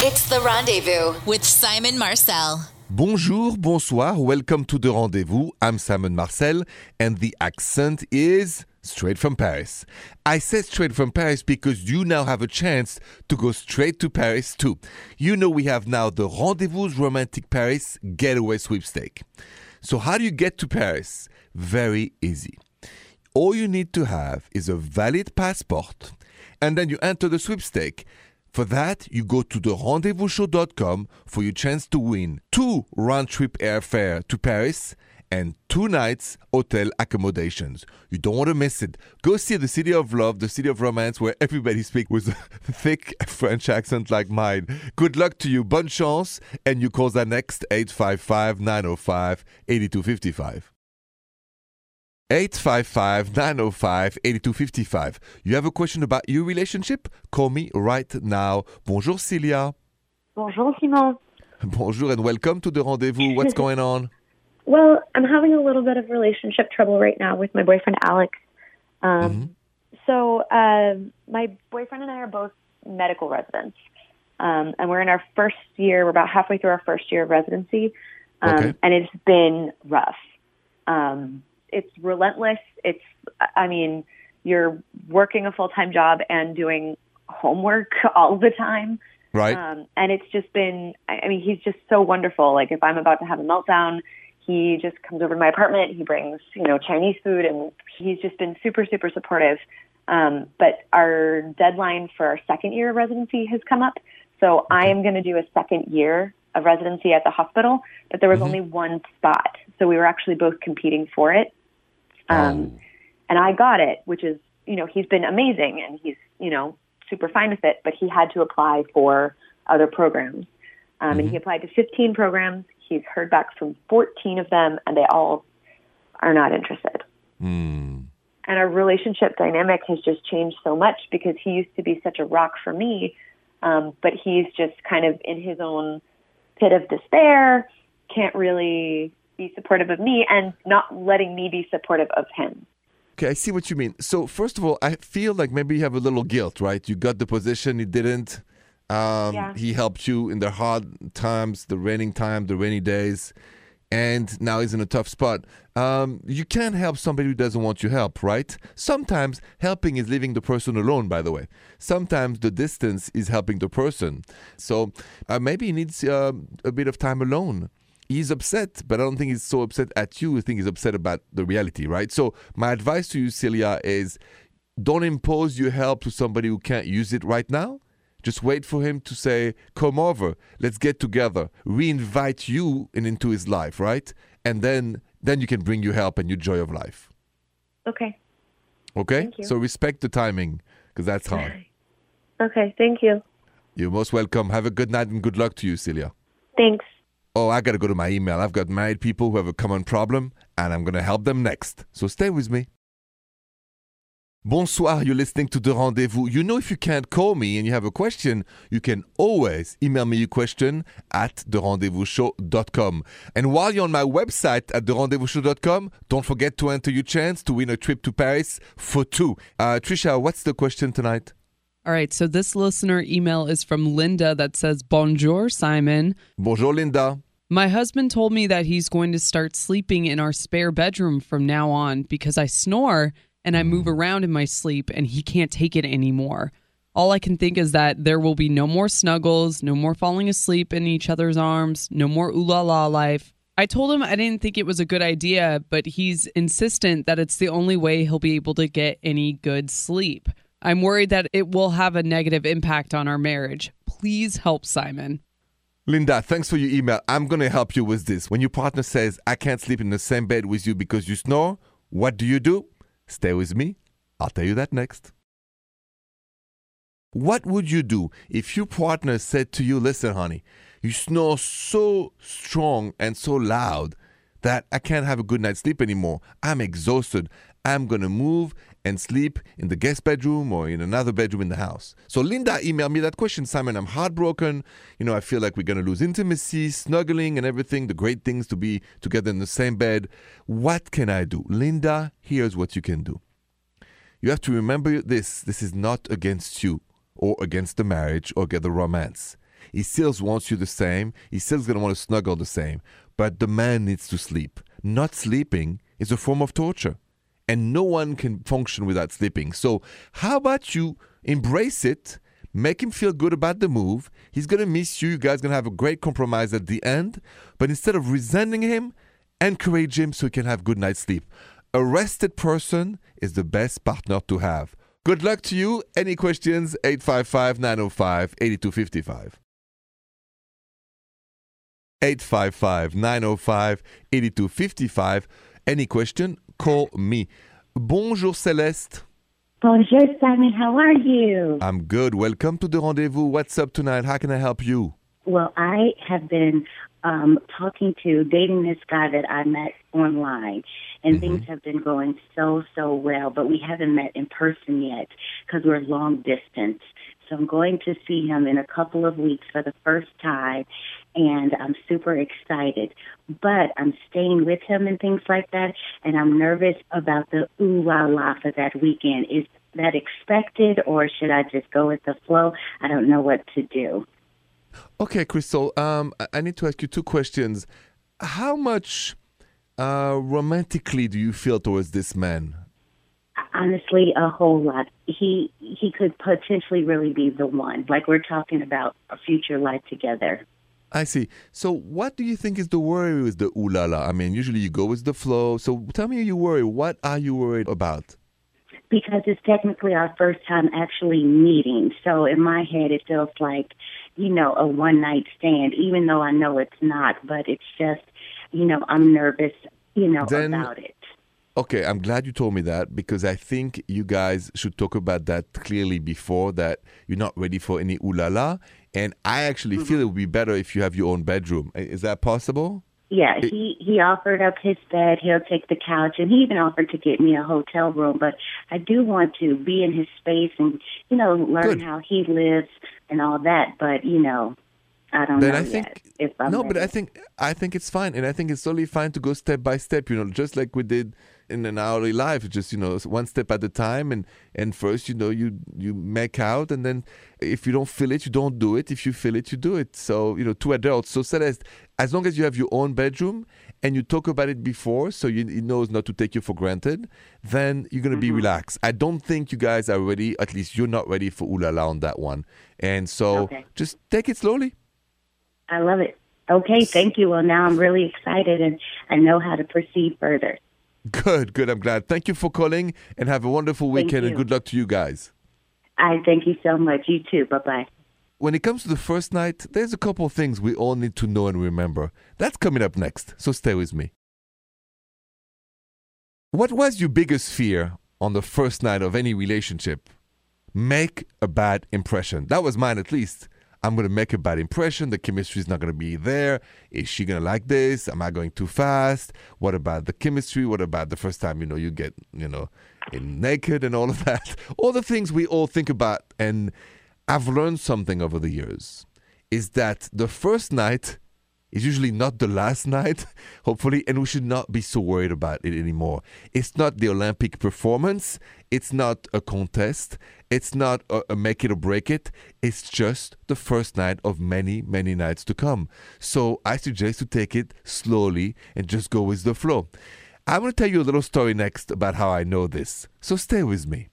It's The Rendezvous with Simon Marcel. Bonjour, bonsoir, welcome to the rendezvous. I'm Simon Marcel, and the accent is straight from Paris. I said straight from Paris because you now have a chance to go straight to Paris too. You know, we have now the Rendezvous Romantic Paris Getaway Sweepstake. So, how do you get to Paris? Very easy. All you need to have is a valid passport, and then you enter the sweepstake. For that, you go to the rendezvousshow.com for your chance to win two round trip airfare to Paris and two nights hotel accommodations. You don't want to miss it. Go see the city of love, the city of romance, where everybody speaks with a thick French accent like mine. Good luck to you, bonne chance, and you call the next 855 905 8255. 855 905 8255. You have a question about your relationship? Call me right now. Bonjour, Celia. Bonjour, Simon. Bonjour and welcome to the rendezvous. What's going on? Well, I'm having a little bit of relationship trouble right now with my boyfriend, Alex. Um, So, uh, my boyfriend and I are both medical residents. Um, and we're in our first year, we're about halfway through our first year of residency. Um, Okay. And it's been rough. Um, it's relentless. It's, I mean, you're working a full time job and doing homework all the time. Right? Um, and it's just been, I mean, he's just so wonderful. Like if I'm about to have a meltdown, he just comes over to my apartment. He brings, you know, Chinese food and he's just been super, super supportive. Um, but our deadline for our second year of residency has come up. So I am going to do a second year of residency at the hospital, but there was only one spot. So we were actually both competing for it. Um, and I got it, which is, you know, he's been amazing and he's, you know, super fine with it, but he had to apply for other programs. Um, And he applied to 15 programs. He's heard back from 14 of them, and they all are not interested. Hmm. And our relationship dynamic has just changed so much because he used to be such a rock for me, um, but he's just kind of in his own pit of despair, can't really be supportive of me, and not letting me be supportive of him. Okay, I see what you mean. So, first of all, I feel like maybe you have a little guilt, right? You got the position, he didn't. Um, Yeah. He helped you in the hard times, the raining time, the rainy days, and now he's in a tough spot. Um, you can't help somebody who doesn't want your help, right? Sometimes helping is leaving the person alone, by the way. Sometimes the distance is helping the person. So uh, maybe he needs um a bit of time alone he's upset, but I don't think he's so upset at you. I think he's upset about the reality, right? So my advice to you, Celia, is don't impose your help to somebody who can't use it right now. Just wait for him to say, "Come over, let's get together." Re-invite you in, into his life, right? And then then you can bring your help and your joy of life. Okay. Okay? So respect the timing because that's hard. Okay. Thank you. You're most welcome. Have a good night and good luck to you, Celia. Thanks. Oh, I got to go to my email. I've got married people who have a common problem and I'm going to help them next. So stay with me. Bonsoir, you're listening to The Rendezvous. You know, if you can't call me and you have a question, you can always email me your question at therendezvousshow.com. And while you're on my website at therendezvousshow.com, don't forget to enter your chance to win a trip to Paris for two. Uh, Trisha, what's the question tonight? All right, so this listener email is from Linda that says, Bonjour, Simon. Bonjour, Linda. My husband told me that he's going to start sleeping in our spare bedroom from now on because I snore and I move around in my sleep and he can't take it anymore. All I can think is that there will be no more snuggles, no more falling asleep in each other's arms, no more ooh la la life. I told him I didn't think it was a good idea, but he's insistent that it's the only way he'll be able to get any good sleep. I'm worried that it will have a negative impact on our marriage. Please help Simon. Linda, thanks for your email. I'm going to help you with this. When your partner says, I can't sleep in the same bed with you because you snore, what do you do? Stay with me. I'll tell you that next. What would you do if your partner said to you, Listen, honey, you snore so strong and so loud that I can't have a good night's sleep anymore. I'm exhausted. I'm going to move and sleep in the guest bedroom or in another bedroom in the house. So Linda emailed me that question, Simon. I'm heartbroken. You know, I feel like we're going to lose intimacy, snuggling, and everything, the great things to be together in the same bed. What can I do? Linda, here's what you can do. You have to remember this this is not against you or against the marriage or against the romance. He still wants you the same. He still's going to want to snuggle the same. But the man needs to sleep. Not sleeping is a form of torture. And no one can function without sleeping. So, how about you embrace it? Make him feel good about the move. He's to miss you. You guys to have a great compromise at the end. But instead of resenting him, encourage him so he can have good night's sleep. A rested person is the best partner to have. Good luck to you. Any questions? 855 905 8255. 855 905 8255. Any question? Call me. Bonjour Celeste. Bonjour, Simon. How are you? I'm good. Welcome to the rendezvous. What's up tonight? How can I help you? Well, I have been um, talking to, dating this guy that I met online, and Mm-hmm. things have been going so, so well, but we haven't met in person yet because we're long distance. So I'm going to see him in a couple of weeks for the first time, and I'm super excited. But I'm staying with him and things like that, and I'm nervous about the ooh la la for that weekend. Is that expected, or should I just go with the flow? I don't know what to do. Okay, Crystal. Um, I- need to ask you two questions. How much uh, romantically do you feel towards this man? Honestly a whole lot he he could potentially really be the one like we're talking about a future life together I see. So, what do you think is the worry with the ooh la la? I mean, usually you go with the flow. So, tell me, you worry. What are you worried about? because it's technically our first time actually meeting so in my head it feels like you know a one night stand even though i know it's not but it's just you know i'm nervous you know Then- about it Okay, I'm glad you told me that because I think you guys should talk about that clearly before that you're not ready for any ooh la la. And I actually mm-hmm. feel it would be better if you have your own bedroom. Is that possible? Yeah, he he offered up his bed. He'll take the couch, and he even offered to get me a hotel room. But I do want to be in his space and you know learn Good. how he lives and all that. But you know, I don't then know I yet think I'm no, but. I think I think it's fine, and I think it's totally fine to go step by step. You know, just like we did in an hourly life, just you know, one step at a time. And and first, you know, you you make out, and then if you don't feel it, you don't do it. If you feel it, you do it. So you know, two adults. So Celeste, as long as you have your own bedroom and you talk about it before, so you, he knows not to take you for granted, then you're gonna Mm-hmm. be relaxed. I don't think you guys are ready. At least you're not ready for ooh la la on that one. And so Okay. just take it slowly. I love it. Okay, thank you. Well, now I'm really excited, and I know how to proceed further. Good, good. I'm glad. Thank you for calling and have a wonderful weekend and good luck to you guys. I thank you so much. You too. Bye bye. When it comes to the first night, there's a couple of things we all need to know and remember. That's coming up next, so stay with me. What was your biggest fear on the first night of any relationship? Make a bad impression. That was mine at least. I'm going to make a bad impression. The chemistry is not going to be there. Is she going to like this? Am I going too fast? What about the chemistry? What about the first time, you know, you get, you know, naked and all of that? All the things we all think about. And I've learned something over the years is that the first night is usually not the last night, hopefully, and we should not be so worried about it anymore. It's not the Olympic performance, it's not a contest, it's not a, a make it or break it, it's just the first night of many, many nights to come. So I suggest to take it slowly and just go with the flow. I'm going to tell you a little story next about how I know this, so stay with me.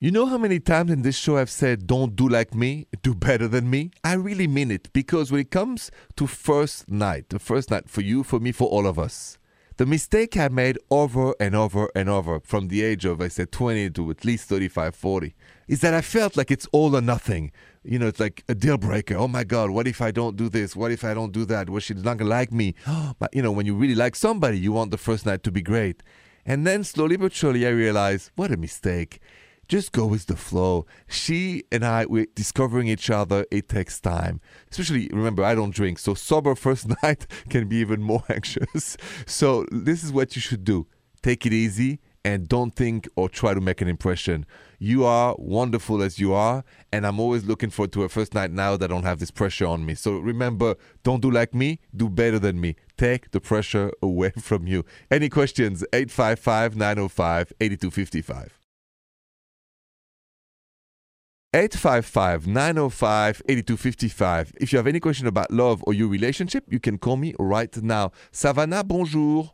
You know how many times in this show I've said, don't do like me, do better than me? I really mean it because when it comes to first night, the first night for you, for me, for all of us, the mistake I made over and over and over from the age of, I said, 20 to at least 35, 40, is that I felt like it's all or nothing. You know, it's like a deal breaker. Oh my God, what if I don't do this? What if I don't do that? Well, she's not going to like me. but, you know, when you really like somebody, you want the first night to be great. And then slowly but surely, I realized, what a mistake just go with the flow. She and I, we're discovering each other. It takes time. Especially, remember, I don't drink. So, sober first night can be even more anxious. So, this is what you should do take it easy and don't think or try to make an impression. You are wonderful as you are. And I'm always looking forward to a first night now that I don't have this pressure on me. So, remember, don't do like me, do better than me. Take the pressure away from you. Any questions? 855 905 8255. 855 905 8255. If you have any question about love or your relationship, you can call me right now. Savannah, bonjour.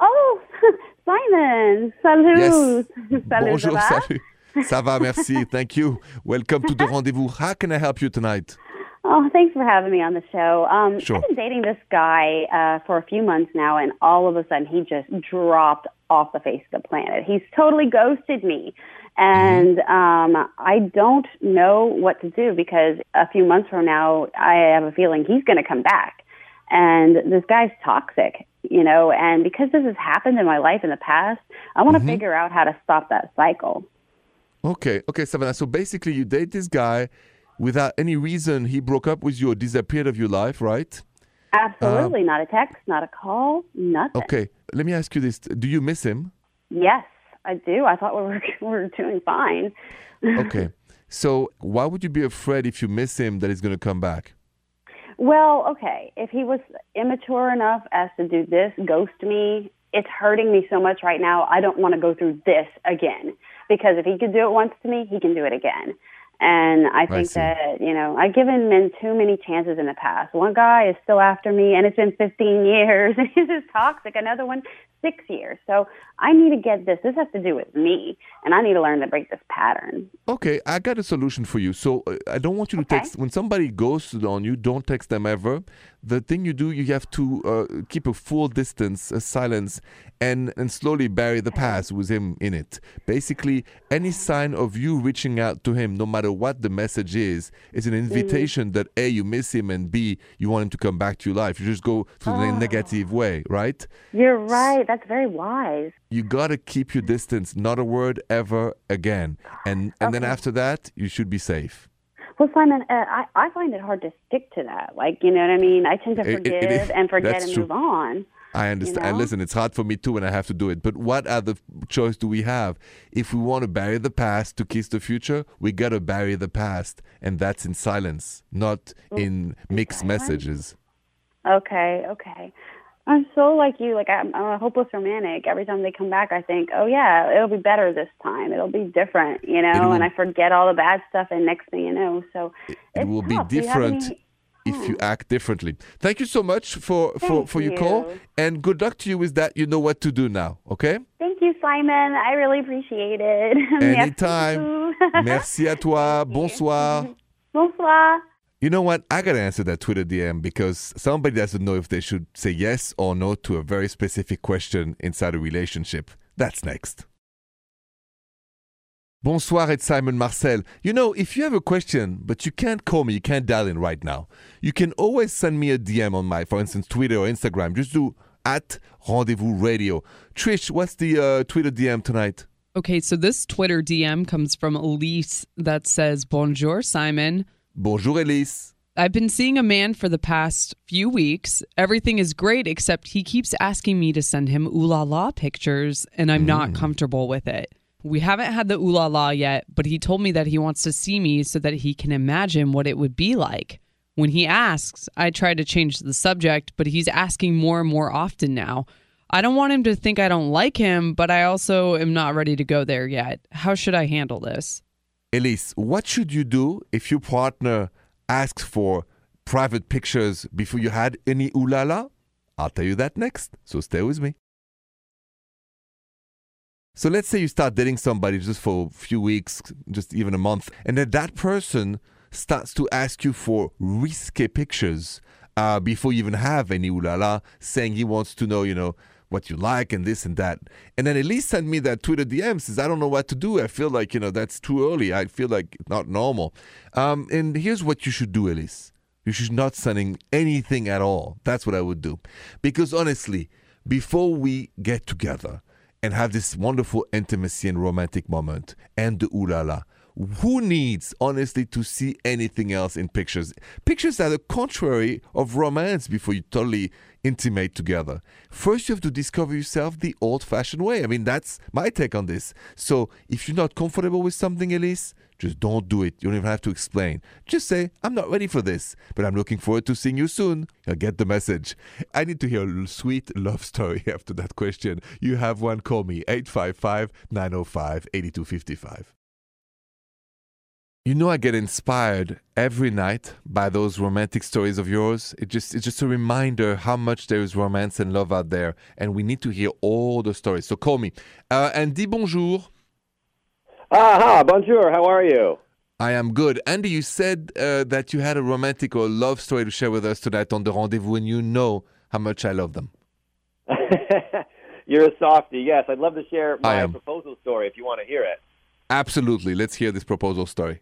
Oh, Simon, salut. Yes. salut, bonjour, ça salut. Ça va, merci. Thank you. Welcome to the rendezvous. How can I help you tonight? Oh, thanks for having me on the show. Um, Sure. I've been dating this guy uh, for a few months now, and all of a sudden he just dropped off the face of the planet. He's totally ghosted me. And mm-hmm. um, I don't know what to do because a few months from now, I have a feeling he's going to come back. And this guy's toxic, you know, and because this has happened in my life in the past, I want to mm-hmm. figure out how to stop that cycle. Okay, okay, Savannah. So basically, you date this guy without any reason. He broke up with you or disappeared of your life, right? Absolutely. Um, not a text, not a call, nothing. Okay, let me ask you this: Do you miss him? Yes, I do. I thought we were, we were doing fine. Okay, so why would you be afraid if you miss him that he's going to come back? Well, okay. If he was immature enough as to do this, ghost me, it's hurting me so much right now. I don't want to go through this again because if he could do it once to me, he can do it again. And I think see. that, you know, I've given men too many chances in the past. One guy is still after me and it's been 15 years and he's just toxic. Another one, six years. So I need to get this. This has to do with me and I need to learn to break this pattern. Okay, I got a solution for you. So uh, I don't want you to Okay. text when somebody ghosts on you. Don't text them ever. The thing you do, you have to uh, keep a full distance, a silence, and and slowly bury the past with him in it. Basically, any sign of you reaching out to him, no matter what the message is, is an invitation that a you miss him and b you want him to come back to your life. You just go through the negative way, right? You're right. That's very wise. you gotta keep your distance not a word ever again and and then after that you should be safe Well, Simon, uh, I, I find it hard to stick to that. Like, you know what I mean? I tend to It- it- forgive and forget and true. move on. i understand and know? listen it's hard for me too when i have to do it but what other choice do we have if we want to bury the past to kiss the future we gotta bury the past and that's in silence not in mixed silence? messages Okay, okay. I'm so like you. Like, I'm, I'm a hopeless romantic. Every time they come back, I think, oh, yeah, it'll be better this time. It'll be different, you know? will- and I forget all the bad stuff, and next thing you know, so it will be tough. You have different if you act differently thank you so much for for Thank for your call and good luck to you with that you know what to do now okay Thank you, Simon. I really appreciate it. anytime merci à toi bonsoir Bonsoir. You know what? I gotta answer that Twitter DM because somebody doesn't know if they should say yes or no to a very specific question inside a relationship. That's next. Bonsoir, it's Simon Marcel. You know, if you have a question, but you can't call me, you can't dial in right now, you can always send me a DM on my, for instance, Twitter or Instagram. Just do at Rendezvous Radio. Trish, what's the uh, Twitter DM tonight? Okay, so this Twitter DM comes from Elise that says, Bonjour, Simon. Bonjour, Elise. I've been seeing a man for the past few weeks. Everything is great, except he keeps asking me to send him ooh la la pictures, and I'm not mm. comfortable with it. We haven't had the ooh la la yet, but he told me that he wants to see me so that he can imagine what it would be like. When he asks, I try to change the subject, but he's asking more and more often now. I don't want him to think I don't like him, but I also am not ready to go there yet. How should I handle this? Elise, what should you do if your partner asks for private pictures before you had any ooh la la? I'll tell you that next, so stay with me. So let's say you start dating somebody just for a few weeks, just even a month, and then that person starts to ask you for risque pictures uh, before you even have any ooh la la, saying he wants to know, you know, what you like and this and that. And then Elise send me that Twitter DM says, I don't know what to do. I feel like, you know, that's too early. I feel like not normal. Um, and here's what you should do, Elise. You should not sending anything at all. That's what I would do. Because honestly, before we get together and have this wonderful intimacy and romantic moment and the ooh la la, who needs honestly to see anything else in pictures? Pictures are the contrary of romance before you totally intimate together. First, you have to discover yourself the old fashioned way. I mean, that's my take on this. So, if you're not comfortable with something, Elise, just don't do it. You don't even have to explain. Just say, I'm not ready for this, but I'm looking forward to seeing you soon. You'll get the message. I need to hear a sweet love story after that question. You have one, call me 855 905 8255. You know, I get inspired every night by those romantic stories of yours. It just it's just a reminder how much there is romance and love out there, and we need to hear all the stories. So call me uh, Andy bonjour. Ah, ha, bonjour. How are you? I am good. Andy, you said uh, that you had a romantic or love story to share with us tonight on the rendezvous, and you know how much I love them. You're a softie. Yes, I'd love to share my proposal story if you want to hear it. Absolutely. Let's hear this proposal story.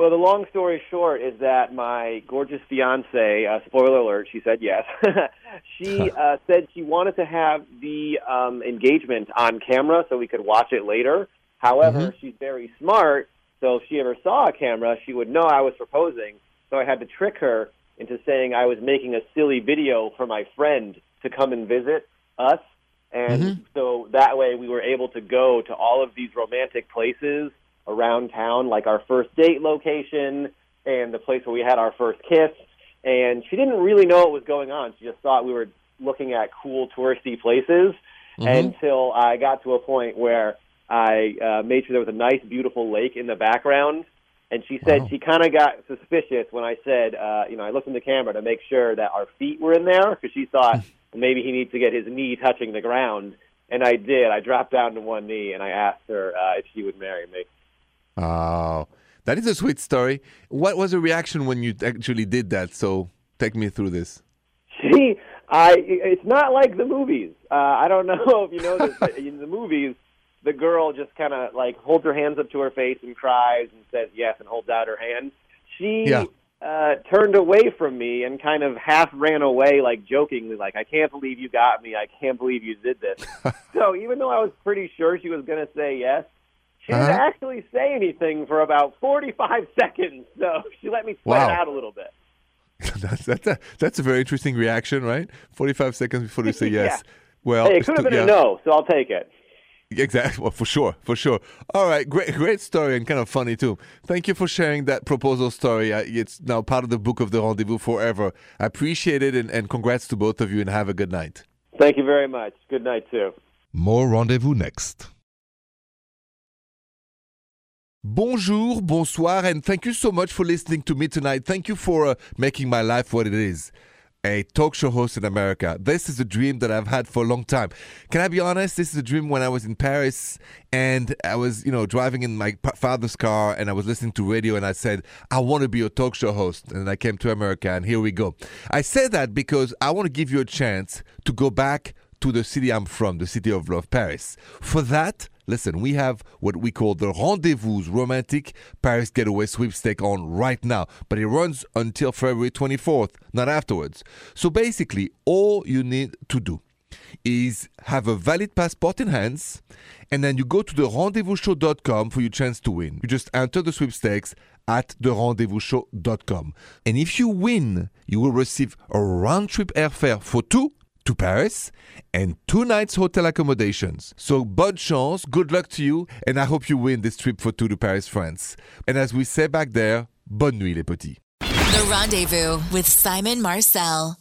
Well, the long story short is that my gorgeous fiance, uh, spoiler alert, she said yes. she uh, said she wanted to have the um, engagement on camera so we could watch it later. However, she's very smart, so if she ever saw a camera, she would know I was proposing. So I had to trick her into saying I was making a silly video for my friend to come and visit us. And so that way we were able to go to all of these romantic places around town, like our first date location and the place where we had our first kiss. And she didn't really know what was going on. She just thought we were looking at cool touristy places until I got to a point where I uh, made sure there was a nice, beautiful lake in the background. And she said Wow. she kind of got suspicious when I said, uh, you know, I looked in the camera to make sure that our feet were in there because she thought maybe he needs to get his knee touching the ground. And I did. I dropped down to one knee and I asked her uh, if she would marry me. Oh, that is a sweet story. What was the reaction when you actually did that? So take me through this. She, I, it's not like the movies. Uh, I don't know if you know this, but in the movies, the girl just kind of like holds her hands up to her face and cries and says yes and holds out her hand. She Yeah. uh, turned away from me and kind of half ran away, like jokingly, like "I can't believe you got me. I can't believe you did this." so even though I was pretty sure she was going to say yes, she didn't Uh-huh. actually say anything for about forty-five seconds. So she let me sweat Wow. it out a little bit. that's that's a that's a very interesting reaction, right? Forty five seconds before you say yes. Yeah. Well, Hey, it could have been yeah. a no, so I'll take it. Exactly. Well, for sure, for sure. All right, great, great story and kind of funny too. Thank you for sharing that proposal story. Uh, it's now part of the book of the rendezvous forever. I appreciate it, and, and congrats to both of you, and have a good night. Thank you very much. Good night, too. More rendezvous next. Bonjour, bonsoir, and thank you so much for listening to me tonight. Thank you for uh, making my life what it is. A talk show host in America. This is a dream that I've had for a long time. Can I be honest? This is a dream when I was in Paris and I was, you know, driving in my father's car and I was listening to radio and I said, I want to be a talk show host. And I came to America and here we go. I say that because I want to give you a chance to go back to the city I'm from, the city of love, Paris. For that, listen, we have what we call the Rendezvous Romantic Paris Getaway Sweepstake on right now, but it runs until February 24th, not afterwards. So basically, all you need to do is have a valid passport in hands, and then you go to the rendezvousshow.com for your chance to win. You just enter the sweepstakes at the rendezvousshow.com. And if you win, you will receive a round trip airfare for two to Paris and two nights hotel accommodations. So, bonne chance, good luck to you, and I hope you win this trip for two to Paris, France. And as we say back there, bonne nuit, les petits. The Rendezvous with Simon Marcel.